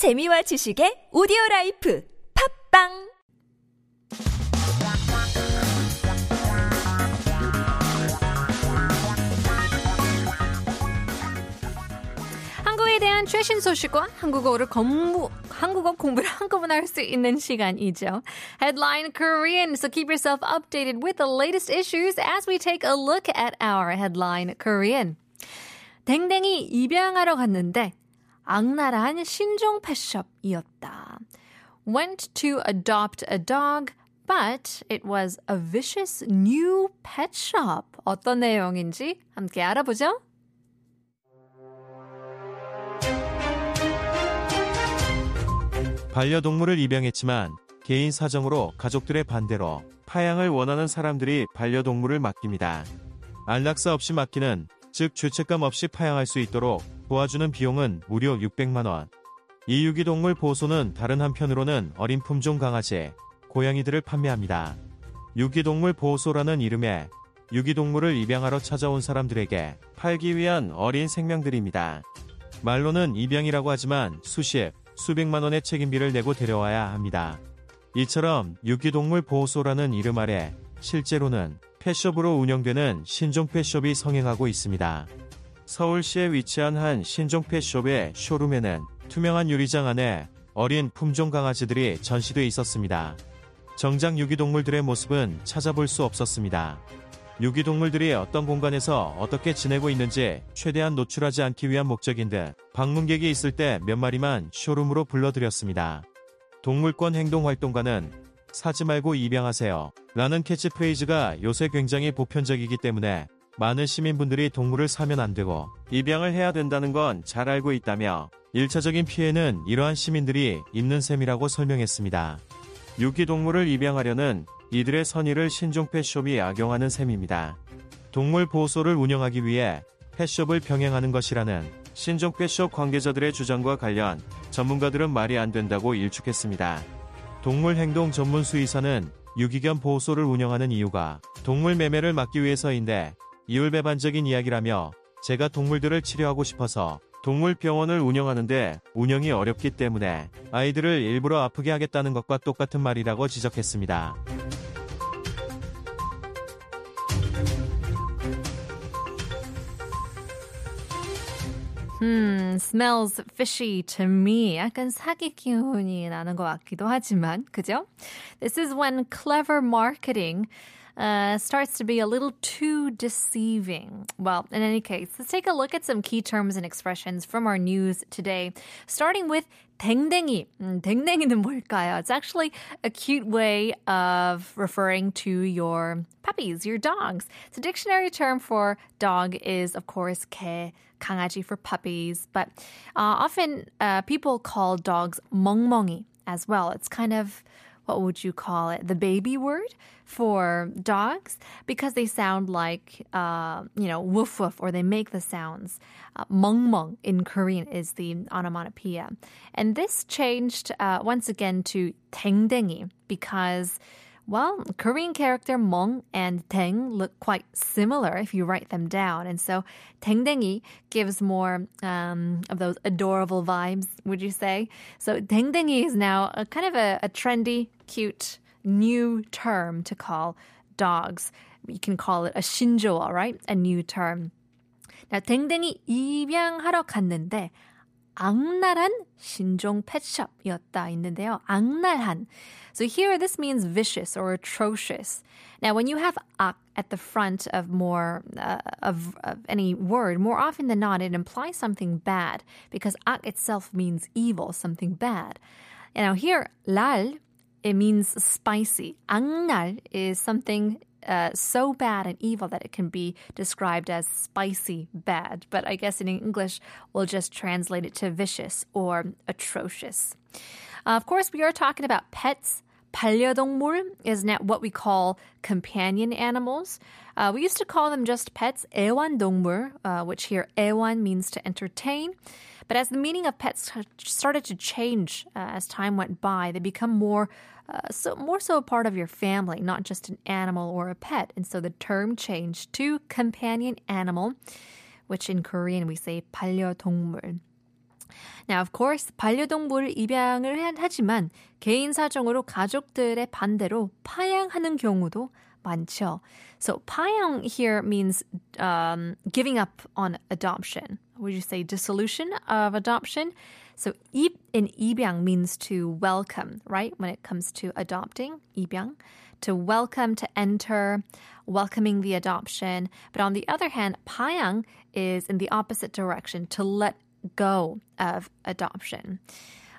재미와 지식의 오디오 라이프 팝빵 한국에 대한 최신 소식과 한국어를 공부, 한국어 공부를 한꺼번에 할 수 있는 시간이죠. Headline Korean. So keep yourself updated with the latest issues as we take a look at our Headline Korean. 댕댕이 입양하러 갔는데 악랄한 신종 펫숍이었다. Went to adopt a dog, but it was a vicious new pet shop. 어떤 내용인지 함께 알아보죠. 반려동물을 입양했지만 개인 사정으로 가족들의 반대로 파양을 원하는 사람들이 반려동물을 맡깁니다. 안락사 없이 맡기는 즉 죄책감 없이 파양할 수 있도록 도와주는 비용은 무려 600만 원. 이 유기동물 보호소는 다른 한편으로는 어린 품종 강아지, 고양이들을 판매합니다. 유기동물 보호소라는 이름에 유기동물을 입양하러 찾아온 사람들에게 팔기 위한 어린 생명들입니다. 말로는 입양이라고 하지만 수십, 수백만 원의 책임비를 내고 데려와야 합니다. 이처럼 유기동물 보호소라는 이름 아래 실제로는 펫숍으로 운영되는 신종 펫숍이 성행하고 있습니다. 서울시에 위치한 한 신종 펫숍의 쇼룸에는 투명한 유리장 안에 어린 품종 강아지들이 전시돼 있었습니다. 정작 유기동물들의 모습은 찾아볼 수 없었습니다. 유기동물들이 어떤 공간에서 어떻게 지내고 있는지 최대한 노출하지 않기 위한 목적인 듯 방문객이 있을 때 몇 마리만 쇼룸으로 불러들였습니다. 동물권 행동활동가는 사지 말고 입양하세요. 라는 캐치프레이즈가 요새 굉장히 보편적이기 때문에 많은 시민분들이 동물을 사면 안 되고 입양을 해야 된다는 건 잘 알고 있다며 1차적인 피해는 이러한 시민들이 입는 셈이라고 설명했습니다. 유기동물을 입양하려는 이들의 선의를 신종 펫숍이 악용하는 셈입니다. 동물 보호소를 운영하기 위해 펫숍을 병행하는 것이라는 신종 펫숍 관계자들의 주장과 관련 전문가들은 말이 안 된다고 일축했습니다. 동물 행동 전문 수의사는 유기견 보호소를 운영하는 이유가 동물 매매를 막기 위해서인데 이율배반적인 이야기라며 제가 동물들을 치료하고 싶어서 동물병원을 운영하는데 운영이 어렵기 때문에 아이들을 일부러 아프게 하겠다는 것과 똑같은 말이라고 지적했습니다. Hmm, smells fishy to me. 약간 사기 기운이 나는 것 같기도 하지만, 그죠? This is when clever marketing uh, starts to be a little too deceiving. Well, in any case, let's take a look at some key terms and expressions from our news today, starting with 댕댕이. 음, 댕댕이는 뭘까요? It's actually a cute way of referring to your puppies, your dogs. The dictionary term for dog is, of course, 개, 강아지 for puppies, but uh, often uh, people call dogs 멍멍이 as well. It's kind of what would you call it? The baby word for dogs because they sound like, uh, you know, woof woof or they make the sounds. Uh, mong mong in Korean is the onomatopoeia. And this changed uh, once again to 댕댕이 because well, Korean character mong and teng look quite similar if you write them down. And so 댕댕이 gives more um, of those adorable vibes, would you say? So 댕댕이 is now a kind of a, a trendy, cute, new term to call dogs. You can call it a 신조어, right? A new term. Now, 댕댕이 입양하러 갔는데 악랄한 신종 펫숍이었다 있는데요. 악랄한. So here this means vicious or atrocious. Now when you have 악 at the front of more uh, of, of any word, more often than not it implies something bad because 악 itself means evil, something bad. And now here 랄 it means spicy. 악랄 is something uh, so bad and evil that it can be described as spicy bad. But I guess in English, we'll just translate it to vicious or atrocious. Uh, of course, we are talking about pets. 반려동물 is now what we call companion animals. Uh, we used to call them just pets, 애완동물, uh, which here 애완 means to entertain. But as the meaning of pets started to change uh, as time went by, they become more uh, so more so a part of your family, not just an animal or a pet. And so the term changed to companion animal, which in Korean we say 반려동물. Now, of course, 반려동물을 입양을 하지만 개인 사정으로 가족들의 반대로 파양하는 경우도 많죠. So, 파양 here means um, giving up on adoption. Would you say dissolution of adoption? So, 입 in 입양 means to welcome, right? When it comes to adopting, 입양, to welcome, to enter, welcoming the adoption. But on the other hand, 파양 is in the opposite direction, to let go of adoption.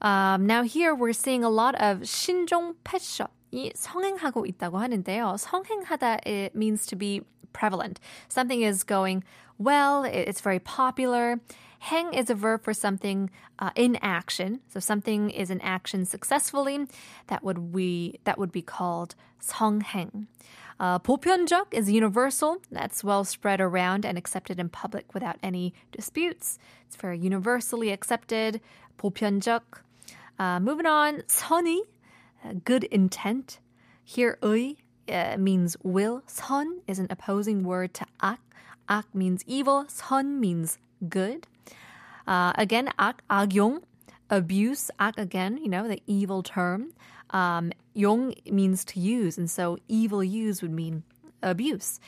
Um, now here we're seeing a lot of 신종 pet shop. 이 성행하고 있다고 하는데요. 성행하다 it means to be prevalent. Something is going well, it's very popular. Hang is a verb for something uh, in action. So something is in action successfully. That would we that would be called 성행. Uh, 보편적 is universal. That's well spread around and accepted in public without any disputes. It's very universally accepted. 보편적. Uh, moving on, 선의, uh, good intent. Here, 의 uh, means will. 선 is an opposing word to ak. Ak means evil. 선 means good. Uh, again, ak agyong abuse. Ak again, you know, the evil term. Um, means to use, and so evil use would mean abuse.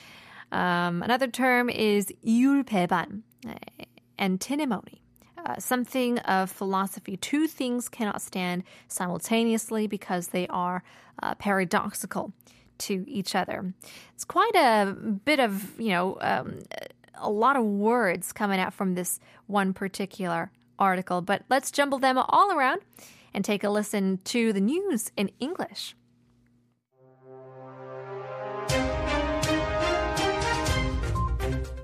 Um, another term is yulpeban, uh, antinomy. Uh, something of philosophy. Two things cannot stand simultaneously because they are uh, paradoxical to each other. It's quite a bit of, you know, um, a lot of words coming out from this one particular article, but let's jumble them all around and take a listen to the news in English.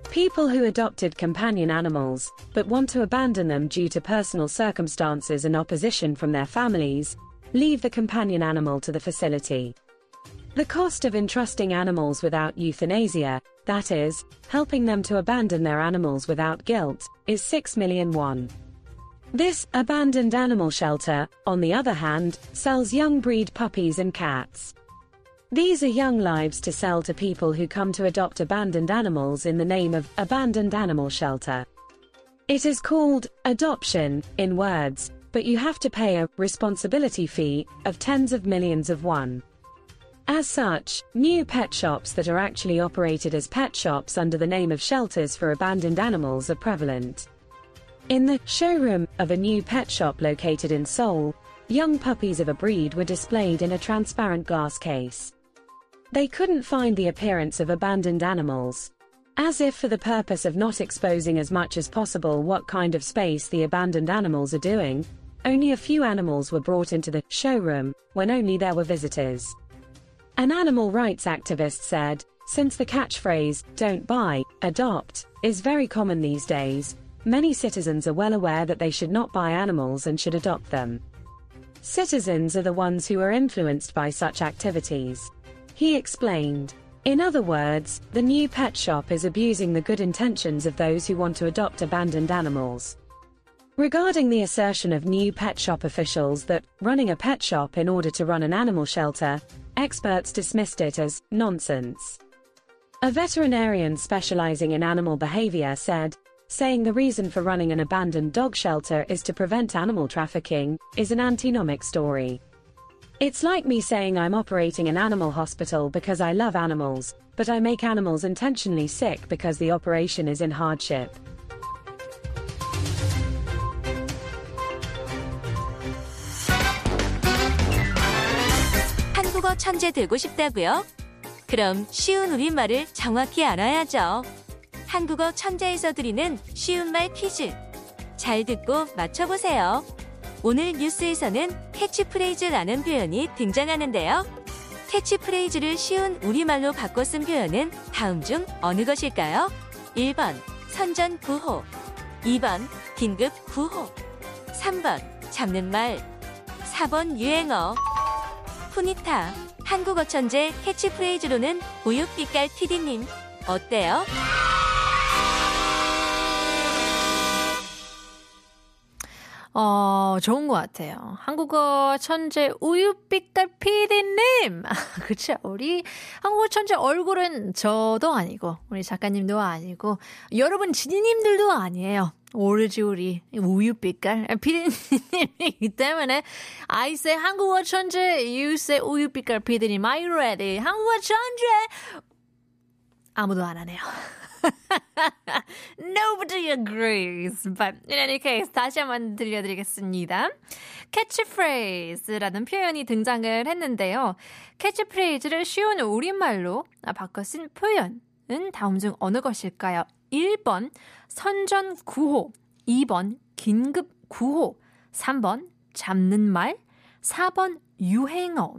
People who adopted companion animals, but want to abandon them due to personal circumstances and opposition from their families, leave the companion animal to the facility. The cost of entrusting animals without euthanasia, that is, helping them to abandon their animals without guilt, is 6 million won. This abandoned animal shelter, on the other hand, sells young breed puppies and cats. These are young lives to sell to people who come to adopt abandoned animals in the name of abandoned animal shelter. It is called adoption in words, but you have to pay a responsibility fee of tens of millions of won. As such, new pet shops that are actually operated as pet shops under the name of shelters for abandoned animals are prevalent. In the showroom of a new pet shop located in Seoul, young puppies of a breed were displayed in a transparent glass case. They couldn't find the appearance of abandoned animals. As if for the purpose of not exposing as much as possible what kind of space the abandoned animals are doing, only a few animals were brought into the showroom when only there were visitors. An animal rights activist said, since the catchphrase, don't buy, adopt, is very common these days, many citizens are well aware that they should not buy animals and should adopt them. Citizens are the ones who are influenced by such activities. He explained. In other words, the new pet shop is abusing the good intentions of those who want to adopt abandoned animals. Regarding the assertion of new pet shop officials that running a pet shop in order to run an animal shelter, experts dismissed it as nonsense. A veterinarian specializing in animal behavior said, saying the reason for running an abandoned dog shelter is to prevent animal trafficking, is an antinomic story. It's like me saying I'm operating an animal hospital because I love animals, but I make animals intentionally sick because the operation is in hardship. 한국어 천재 되고 싶다고요? 그럼 쉬운 우리말을 정확히 알아야죠. 한국어 천재에서 드리는 쉬운 말 퀴즈. 잘 듣고 맞춰보세요. 오늘 뉴스에서는 캐치프레이즈라는 표현이 등장하는데요. 캐치프레이즈를 쉬운 우리말로 바꿔 쓴 표현은 다음 중 어느 것일까요? 1번 선전 구호 2번 긴급 구호 3번 잡는 말 4번 유행어 푸니타 한국어 천재 캐치프레이즈로는 우유빛깔 TD님 어때요? 어, 좋은 것 같아요. 한국어 천재 우유빛깔 PD님! 그쵸. 우리 한국어 천재 얼굴은 저도 아니고, 우리 작가님도 아니고, 여러분 지니님들도 아니에요. 오리지오리 우유빛깔 피디님이기 때문에 I say 한국어 천재 you say 우유빛깔 피디님 are you ready 한국어 천재 아무도 안 하네요. Nobody agrees. But in any case, 다시 한번 들려드리겠습니다. 캐치프레이즈라는 표현이 등장을 했는데요. 캐치프레이즈를 쉬운 우리말로 바꿔 쓴 표현은 다음 중 어느 것일까요? 1번 선전 구호, 2번 긴급 구호, 3번 잡는 말, 4번 유행어.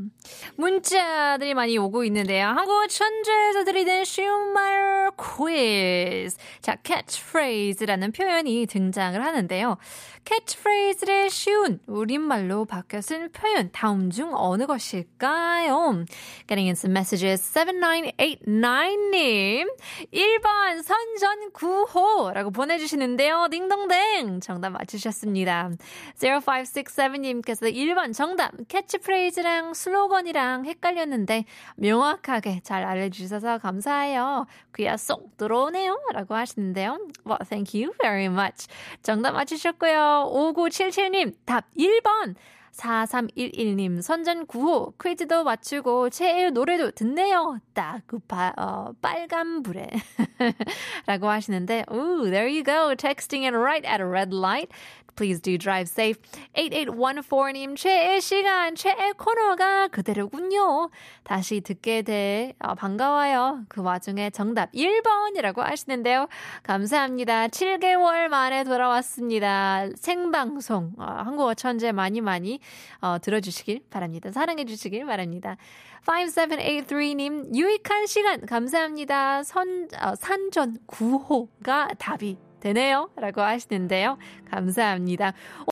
문자들이 많이 오고 있는데요. 한국 천재에서 드리는 쉬운 말 퀴즈. 자, catchphrase라는 표현이 등장을 하는데요. catchphrase를 쉬운 우리말로 바뀌어 쓴 표현 다음 중 어느 것일까요? Getting in some messages. 7989님 1번 선전구호라고 보내주시는데요. 딩동댕 정답 맞추셨습니다. 0567님께서 1번 정답 캐치프레이즈랑 슬로건이랑 헷갈렸는데 명확하게 잘 알려주셔서 감사해요. 귀야 쏙 들어오네요. 라고 하시는데요. Well, thank you very much. 정답 맞추셨고요. 5977님, 답 1번. 4311님, 선전 9호, 퀴즈도 맞추고, 최애 노래도 듣네요. 딱, 그, 바, 어, 빨간불에. 라고 하시는데, ooh, there you go. Texting it right at a red light. Please do drive safe. 8814님, 최애 시간, 최애 코너가 그대로군요. 다시 듣게 돼 어, 반가워요. 그 와중에 정답 1번이라고 하시는데요. 감사합니다. 7개월 만에 돌아왔습니다. 생방송, 어, 한국어 천재 많이 많이 어, 들어주시길 바랍니다. 사랑해주시길 바랍니다. 5783님, 유익한 시간 감사합니다. 선, 어, 산전 9호가 답이 되네요. 라고 하시는데요. 감사합니다.